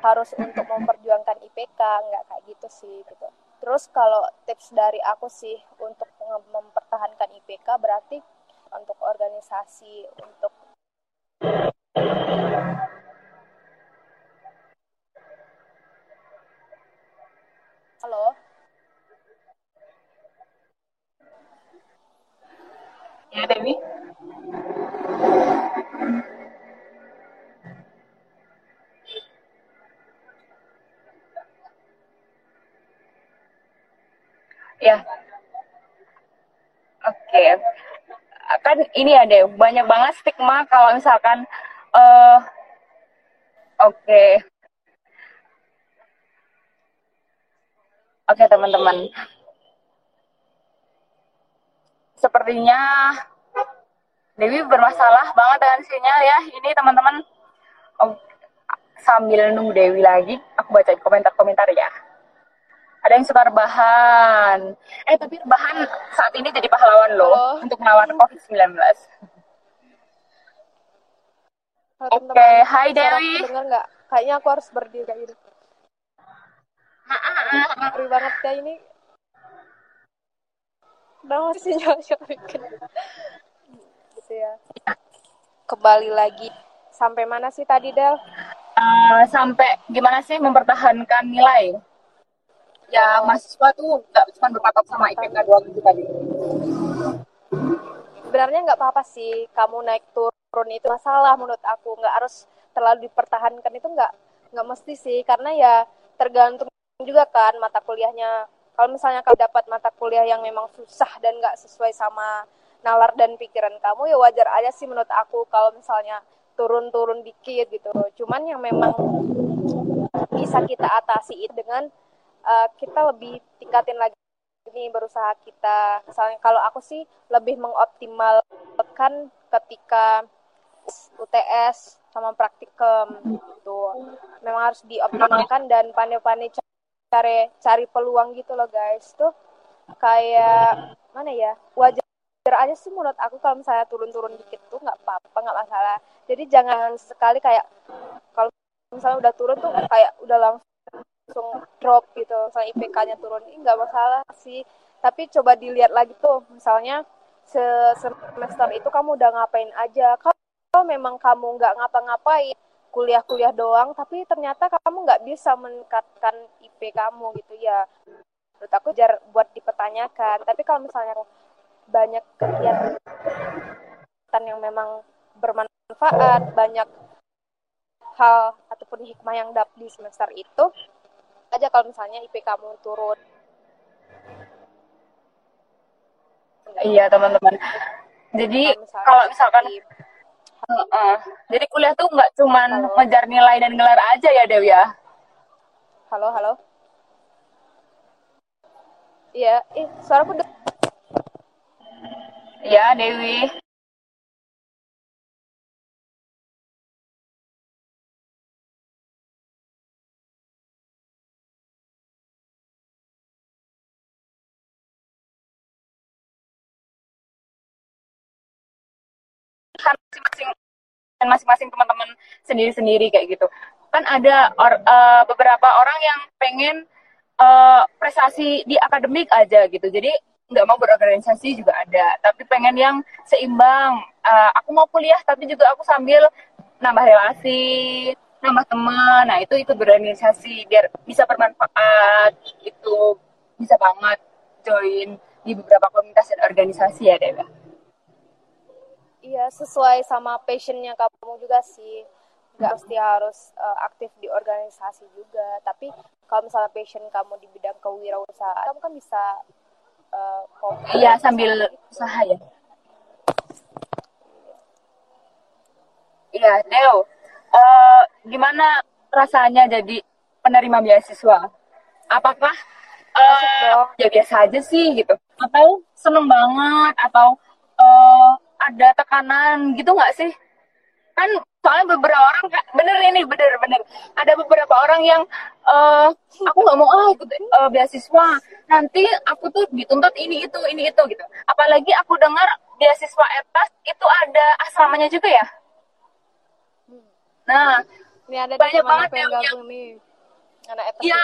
harus untuk memperjuangkan IPK nggak kayak gitu sih gitu terus kalau tips dari aku sih untuk mempertahankan IPK berarti untuk organisasi untuk halo Ya, Dewi. Ya. Oke. Okay. Kan ini ada banyak banget stigma kalau misalkan uh, oke. Okay. Oke, okay, teman-teman sepertinya Dewi bermasalah banget dengan sinyal ya. Ini teman-teman sambil nunggu Dewi lagi, aku baca komentar-komentar ya. Ada yang suka rebahan. Eh, tapi rebahan saat ini jadi pahlawan loh Halo. untuk melawan COVID-19. Oke, okay. hai Dewi. Dengar nggak? Kayaknya aku harus berdiri kayak gini. Ngeri banget kayak ini udah masih nyok gitu ya kembali lagi sampai mana sih tadi Del uh, sampai gimana sih mempertahankan nilai ya mahasiswa tuh nggak cuma berpatok sama IPK doang gitu tadi sebenarnya nggak apa-apa sih kamu naik turun itu masalah menurut aku. Nggak harus terlalu dipertahankan itu nggak nggak mesti sih. Karena ya tergantung juga kan mata kuliahnya. Kalau misalnya kamu dapat mata kuliah yang memang susah dan nggak sesuai sama nalar dan pikiran kamu ya wajar aja sih menurut aku kalau misalnya turun-turun dikit gitu. Cuman yang memang bisa kita atasi itu dengan uh, kita lebih tingkatin lagi ini berusaha kita. Misalnya kalau aku sih lebih mengoptimalkan ketika UTS sama praktikum gitu. Memang harus dioptimalkan dan pandai-pandai cari cari peluang gitu loh guys. Tuh kayak mana ya wajar aja sih menurut aku kalau misalnya turun-turun dikit tuh nggak apa-apa nggak masalah. Jadi jangan sekali kayak kalau misalnya udah turun tuh kayak udah langsung drop gitu misalnya IPK-nya turun. Ini nggak masalah sih. Tapi coba dilihat lagi tuh misalnya se semester itu kamu udah ngapain aja. Kalau memang kamu nggak ngapa-ngapain kuliah-kuliah doang tapi ternyata kamu nggak bisa meningkatkan IP kamu gitu ya. Menurut aku jar buat dipertanyakan. Tapi kalau misalnya banyak kegiatan yang memang bermanfaat banyak hal ataupun hikmah yang dapat di semester itu aja kalau misalnya IP kamu turun. Iya teman-teman. Jadi kalau misalkan uh, uh, jadi kuliah tuh nggak cuman halo. ngejar nilai dan gelar aja ya Dewi ya? Halo halo. Iya ih suaraku Iya, Dewi. Kan masing-masing dan masing-masing teman-teman sendiri-sendiri kayak gitu. Kan ada or, uh, beberapa orang yang pengen uh, prestasi di akademik aja gitu. Jadi nggak mau berorganisasi juga ada. Tapi pengen yang seimbang. Uh, aku mau kuliah tapi juga aku sambil nambah relasi nambah teman. Nah itu ikut berorganisasi biar bisa bermanfaat itu bisa banget join di beberapa komunitas dan organisasi ya Dewa iya sesuai sama passionnya kamu juga sih. Nggak mesti harus uh, aktif di organisasi juga. Tapi kalau misalnya passion kamu di bidang kewirausahaan kamu kan bisa uh, iya sambil gitu. usaha ya. Iya Deo uh, gimana rasanya jadi penerima beasiswa? Apakah uh, ya biasa aja sih gitu. Atau seneng banget atau uh, ada tekanan gitu nggak sih? Kan soalnya beberapa orang bener ini bener bener. Ada beberapa orang yang uh, aku nggak mau ah ikut uh, beasiswa. Nanti aku tuh dituntut ini itu ini itu gitu. Apalagi aku dengar beasiswa etas itu ada asramanya juga ya? Nah ini ada banyak banget yang gabung nih anak etas ya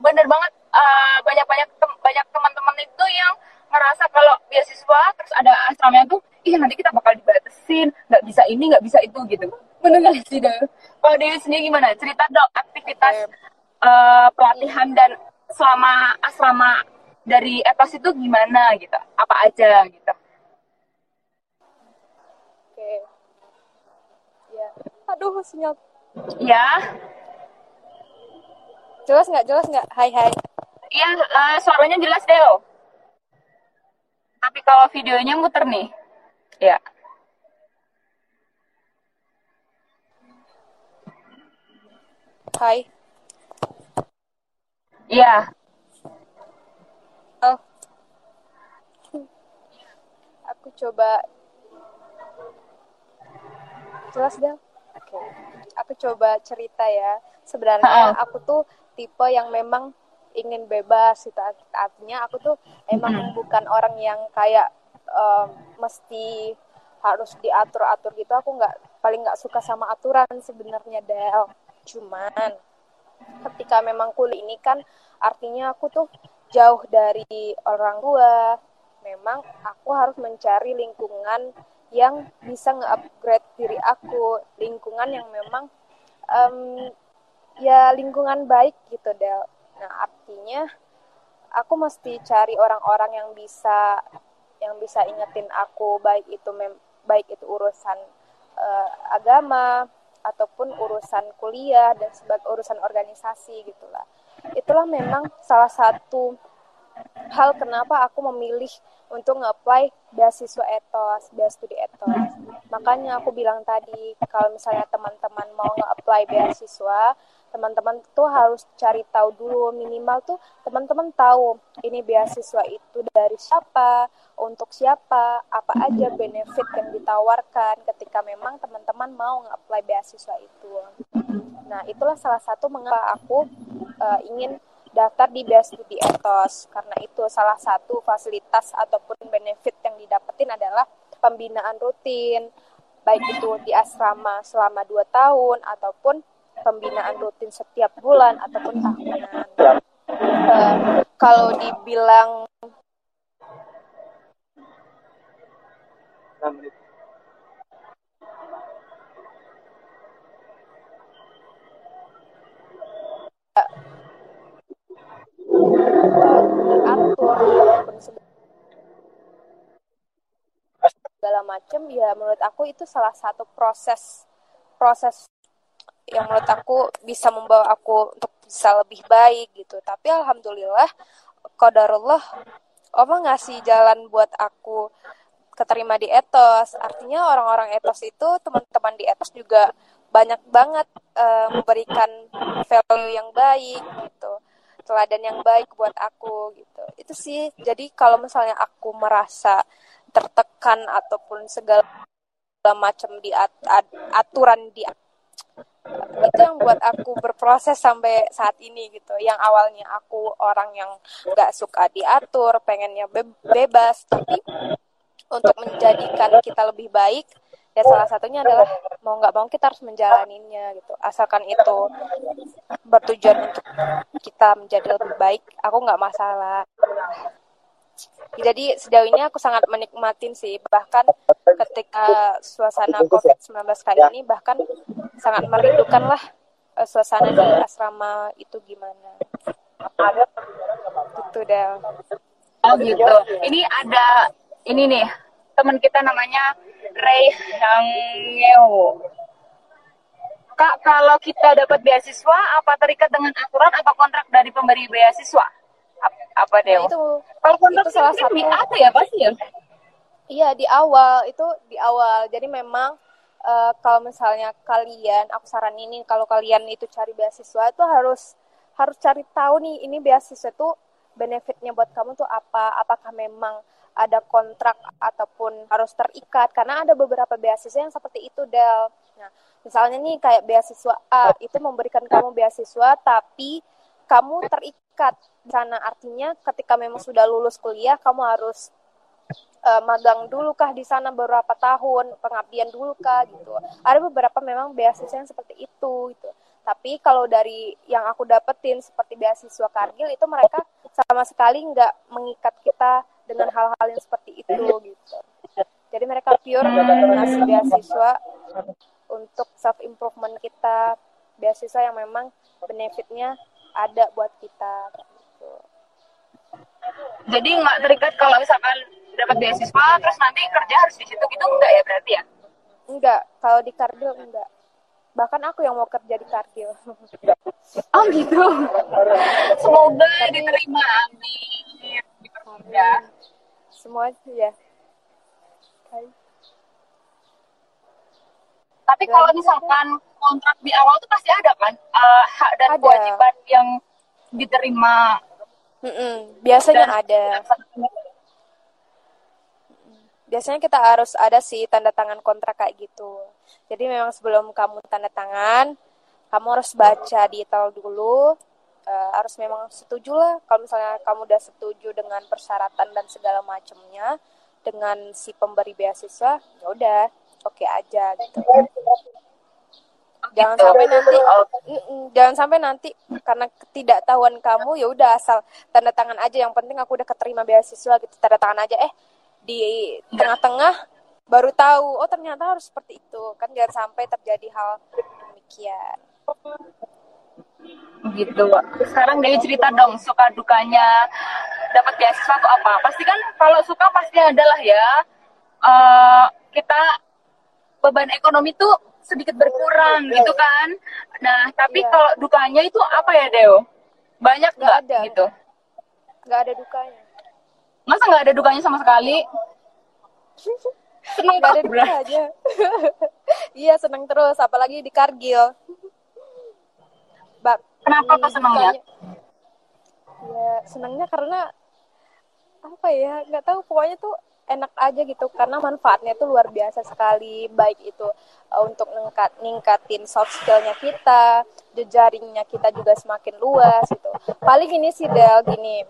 bener banget uh, banyak banyak banyak teman-teman itu yang ngerasa kalau beasiswa terus ada asramnya tuh ih nanti kita bakal dibatasin nggak bisa ini nggak bisa itu gitu. Bener nggak sih dong kalau Dewi sendiri gimana? Cerita dong aktivitas uh, pelatihan dan selama asrama dari etos itu gimana gitu? Apa aja gitu? Oke. Ya. Aduh sinyal. Ya jelas nggak? Jelas nggak? Hai hai. Iya uh, suaranya jelas Deo tapi kalau videonya muter nih. Ya. Hai. Iya. Oh. Aku coba jelas deh. Oke. Aku coba cerita ya. Sebenarnya aku tuh tipe yang memang ingin bebas gitu. Artinya aku tuh emang hmm. bukan orang yang kayak um, mesti harus diatur-atur gitu. Aku nggak paling nggak suka sama aturan sebenarnya Del. Cuman ketika memang kuliah ini kan artinya aku tuh jauh dari orang tua. Memang aku harus mencari lingkungan yang bisa nge-upgrade diri aku. Lingkungan yang memang um, ya lingkungan baik gitu Del Nah, artinya aku mesti cari orang-orang yang bisa yang bisa ingetin aku baik itu mem baik itu urusan uh, agama ataupun urusan kuliah dan sebagai urusan organisasi gitulah. Itulah memang salah satu hal kenapa aku memilih untuk nge-apply beasiswa etos, beasiswa studi etos. Makanya aku bilang tadi kalau misalnya teman-teman mau nge-apply beasiswa, teman-teman tuh harus cari tahu dulu minimal tuh teman-teman tahu ini beasiswa itu dari siapa untuk siapa apa aja benefit yang ditawarkan ketika memang teman-teman mau nge-apply beasiswa itu. Nah itulah salah satu mengapa aku uh, ingin daftar di Beastudi Etos. Karena itu salah satu fasilitas ataupun benefit yang didapetin adalah pembinaan rutin. Baik itu di asrama selama dua tahun ataupun pembinaan rutin setiap bulan ataupun tahunan. Uh, kalau dibilang diatur segala macam ya menurut aku itu salah satu proses proses yang menurut aku bisa membawa aku untuk bisa lebih baik gitu. Tapi alhamdulillah kodarullah Allah ngasih jalan buat aku keterima di etos. Artinya orang-orang etos itu teman-teman di etos juga banyak banget uh, memberikan value yang baik gitu. Teladan yang baik buat aku gitu. Itu sih jadi kalau misalnya aku merasa tertekan ataupun segala macam di at, at, aturan di itu yang buat aku berproses sampai saat ini gitu. Yang awalnya aku orang yang gak suka diatur pengennya be bebas. Tapi untuk menjadikan kita lebih baik ya salah satunya adalah mau nggak mau kita harus menjalaninya gitu. Asalkan itu bertujuan untuk kita menjadi lebih baik aku nggak masalah jadi sejauh ini aku sangat menikmatin sih. Bahkan ketika suasana COVID-19 kali ini bahkan sangat merindukan lah uh, suasana di asrama itu gimana. Gitu Del. Oh gitu. Ini ada ini nih teman kita namanya Ray Hangyeo Kak, kalau kita dapat beasiswa, apa terikat dengan aturan atau kontrak dari pemberi beasiswa? Apa deh? Nah, itu itu salah satu apa ya pasti ya? Iya di awal itu di awal. Jadi memang uh, kalau misalnya kalian, aku saran ini kalau kalian itu cari beasiswa itu harus harus cari tahu nih ini beasiswa itu benefitnya buat kamu tuh apa? Apakah memang ada kontrak ataupun harus terikat? Karena ada beberapa beasiswa yang seperti itu Del. Nah, misalnya nih kayak beasiswa A itu memberikan kamu beasiswa tapi kamu terikat di sana. Artinya ketika memang sudah lulus kuliah kamu harus uh, magang dulu kah di sana beberapa tahun pengabdian dulu kah gitu. Ada beberapa memang beasiswa yang seperti itu gitu. Tapi kalau dari yang aku dapetin seperti beasiswa Kargil itu mereka sama sekali nggak mengikat kita dengan hal-hal yang seperti itu gitu. Jadi mereka pure ngasih beasiswa untuk self improvement kita beasiswa yang memang benefitnya ada buat kita gitu. Jadi nggak terikat kalau misalkan dapat beasiswa terus nanti kerja harus di situ gitu enggak ya berarti ya? Enggak, kalau di Kardil enggak. Bahkan aku yang mau kerja di Kardil. (laughs) oh gitu. Semoga Tapi, diterima amin. Ya. Semua ya. Tapi kalau misalkan kontrak di awal tuh pasti ada kan uh, hak dan ada. kewajiban yang diterima. Mm -mm. Biasanya dan, ada. Biasanya kita harus ada sih tanda tangan kontrak kayak gitu. Jadi memang sebelum kamu tanda tangan, kamu harus baca detail dulu. Uh, harus memang setuju lah kalau misalnya kamu udah setuju dengan persyaratan dan segala macamnya dengan si pemberi beasiswa ya udah oke okay aja gitu jangan gitu. sampai nanti jangan sampai nanti karena ketidaktahuan kamu ya udah asal tanda tangan aja. Yang penting aku udah keterima beasiswa gitu tanda tangan aja. Eh di tengah-tengah baru tahu oh ternyata harus seperti itu. Kan jangan sampai terjadi hal demikian. Gitu. Sekarang dari cerita dong suka dukanya dapat beasiswa atau apa? Pasti kan kalau suka pasti adalah ya. Uh, kita beban ekonomi tuh sedikit berkurang iya. gitu kan. Nah, tapi iya. kalau dukanya itu apa ya, Deo? Banyak nggak ada gitu? Nggak ada dukanya. Masa nggak ada dukanya sama sekali? seneng gak ada duka aja. (laughs) iya, seneng terus. Apalagi di Kargil. Kenapa tuh senangnya? Ya senangnya karena apa ya nggak tahu pokoknya tuh enak aja gitu karena manfaatnya tuh luar biasa sekali. Baik itu uh, untuk ningkat ningkatin soft skillnya kita jejaringnya kita juga semakin luas gitu. Paling ini sih Del gini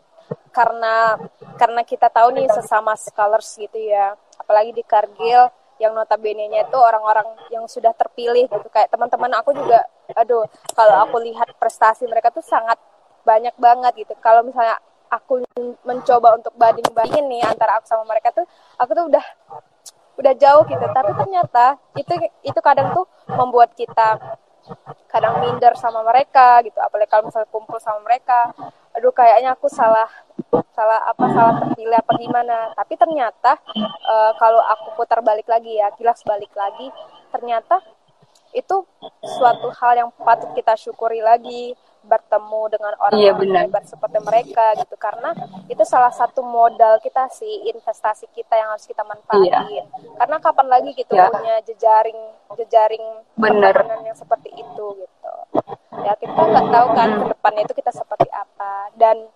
karena karena kita tahu nih sesama scholars gitu ya apalagi di Kargil yang notabene-nya itu orang-orang yang sudah terpilih gitu. Kayak teman-teman aku juga aduh kalau aku lihat prestasi mereka tuh sangat banyak banget gitu. Kalau misalnya aku mencoba untuk banding-bandingin nih antara aku sama mereka tuh aku tuh udah udah jauh gitu. Tapi ternyata itu itu kadang tuh membuat kita kadang minder sama mereka gitu. Apalagi kalau misalnya kumpul sama mereka aduh kayaknya aku salah salah apa salah terpilih apa gimana. Tapi ternyata uh, kalau aku putar balik lagi ya kilas balik lagi ternyata itu suatu hal yang patut kita syukuri lagi bertemu dengan orang iya, yang hebat seperti mereka gitu. Karena itu salah satu modal kita sih investasi kita yang harus kita manfaatin. Iya. karena kapan lagi gitu ya. punya jejaring jejaring pertemanan yang seperti itu gitu. Ya kita nggak tahu kan ke depannya itu kita seperti apa. Dan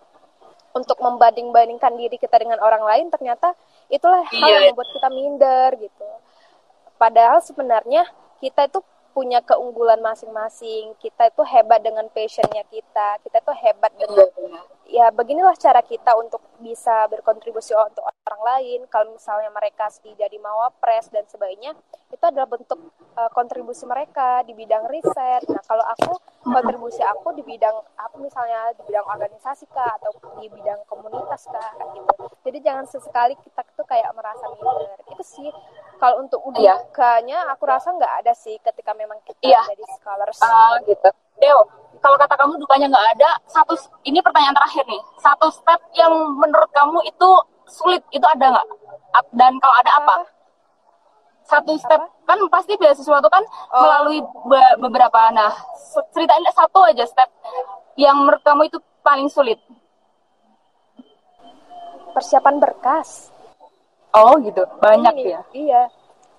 untuk membanding-bandingkan diri kita dengan orang lain ternyata itulah hal yang iya. membuat kita minder gitu. Padahal sebenarnya kita itu punya keunggulan masing-masing. Kita itu hebat dengan passionnya kita. Kita itu hebat dengan ya beginilah cara kita untuk bisa berkontribusi untuk orang lain. Kalau misalnya mereka jadi mawapres dan sebagainya, itu adalah bentuk uh, kontribusi mereka di bidang riset. Nah, kalau aku kontribusi aku di bidang aku misalnya di bidang organisasi kah atau di bidang komunitas kah gitu. Jadi jangan sesekali kita tuh kayak merasa minder. Itu sih kalau untuk iya. aku rasa nggak ada sih ketika memang kita iya. jadi scholars uh, gitu Deo kalau kata kamu dukanya nggak ada satu ini pertanyaan terakhir nih. Satu step yang menurut kamu itu sulit itu ada nggak? Dan kalau ada apa, satu step apa? kan pasti beasiswa itu kan oh. melalui be beberapa. Nah ceritain satu aja step yang menurut kamu itu paling sulit. Persiapan berkas. Oh gitu, banyak ini, ya? Iya,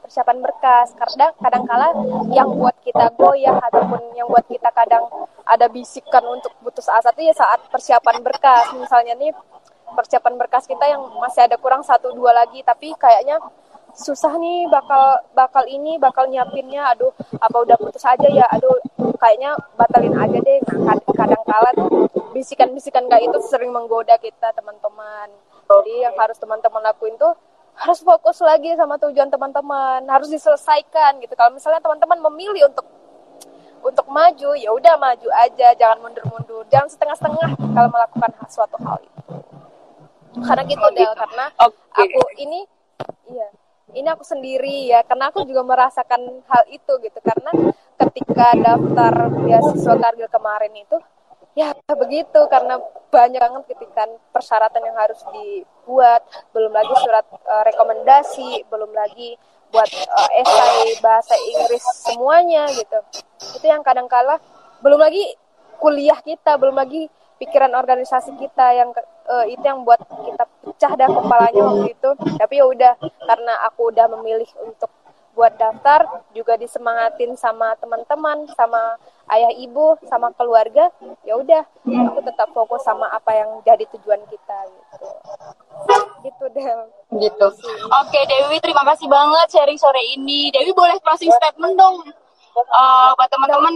persiapan berkas. Kadang kadang-kala yang buat kita goyah ataupun yang buat kita kadang ada bisikan untuk putus asa itu ya saat persiapan berkas. Misalnya nih persiapan berkas kita yang masih ada kurang satu dua lagi, tapi kayaknya susah nih bakal bakal ini bakal nyiapinnya aduh apa udah putus aja ya aduh kayaknya batalin aja deh nah kadang kala bisikan-bisikan kayak itu sering menggoda kita teman-teman jadi yang harus teman-teman lakuin tuh harus fokus lagi sama tujuan teman-teman harus diselesaikan gitu. Kalau misalnya teman-teman memilih untuk untuk maju ya udah maju aja jangan mundur-mundur. Jangan setengah-setengah kalau melakukan suatu hal itu. Karena gitu oh, Del karena okay. aku ini iya ini aku sendiri ya karena aku juga merasakan hal itu gitu. Karena ketika daftar beasiswa Kargil kemarin itu ya begitu karena banyak banget ketika persyaratan yang harus dibuat. Belum lagi surat uh, rekomendasi belum lagi buat uh, esai bahasa Inggris semuanya gitu. Itu yang kadang kala belum lagi kuliah kita belum lagi pikiran organisasi kita yang uh, itu yang buat kita pecah dah kepalanya waktu itu. Tapi ya udah karena aku udah memilih untuk buat daftar juga disemangatin sama teman-teman sama ayah ibu sama keluarga ya udah aku tetap fokus sama apa yang jadi tujuan kita gitu. Gitu deh gitu. Oke Dewi terima kasih banget sharing sore ini. Dewi boleh closing statement dong uh, buat teman-teman?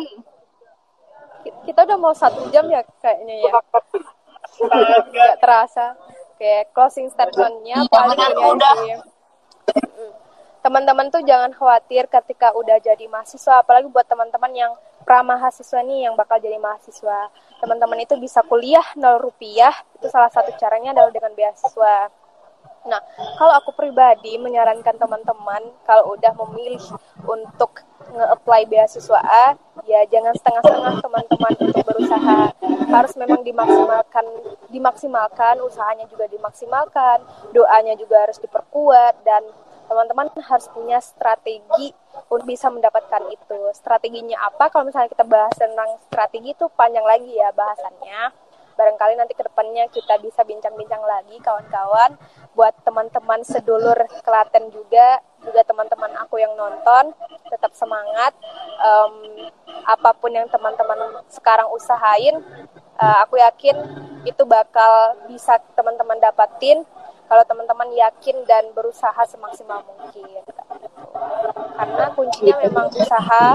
Kita udah mau satu jam ya kayaknya ya. Nggak terasa. Kayak closing statementnya paling udah teman-teman tuh jangan khawatir ketika udah jadi mahasiswa apalagi buat teman-teman yang pra mahasiswa nih yang bakal jadi mahasiswa. Teman-teman itu bisa kuliah nol rupiah itu salah satu caranya adalah dengan beasiswa. Nah kalau aku pribadi menyarankan teman-teman kalau udah memilih untuk nge-apply beasiswa A ya jangan setengah-setengah teman-teman untuk berusaha. Harus memang dimaksimalkan dimaksimalkan usahanya juga dimaksimalkan doanya juga harus diperkuat dan teman-teman harus punya strategi untuk bisa mendapatkan itu. Strateginya apa? Kalau misalnya kita bahas tentang strategi itu panjang lagi ya bahasannya. Barangkali nanti ke depannya kita bisa bincang-bincang lagi kawan-kawan. Buat teman-teman sedulur Klaten juga, juga teman-teman aku yang nonton tetap semangat um, apa pun yang teman-teman sekarang usahain uh, aku yakin itu bakal bisa teman-teman dapatin kalau teman-teman yakin dan berusaha semaksimal mungkin karena kuncinya memang usaha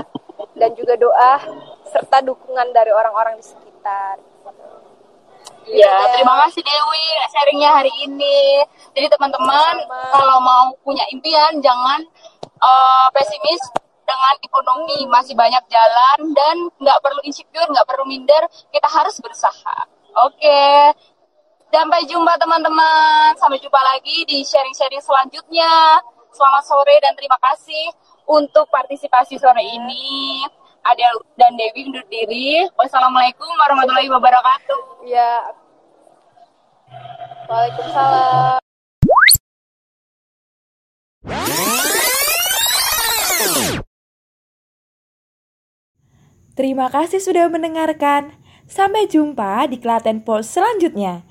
dan juga doa serta dukungan dari orang-orang di sekitar. Iya, terima kasih Dewi sharingnya hari ini. Jadi teman-teman kalau mau punya impian jangan uh, pesimis dengan ekonomi. Masih banyak jalan dan nggak perlu insecure, nggak perlu minder, kita harus berusaha. Oke, sampai jumpa teman-teman, sampai jumpa lagi di sharing-sharing selanjutnya. Selamat sore dan terima kasih untuk partisipasi sore ini. Adel dan Dewi undur diri. Wassalamualaikum warahmatullahi wabarakatuh. Ya. Waalaikumsalam. Terima kasih sudah mendengarkan. Sampai jumpa di Klaten Post selanjutnya.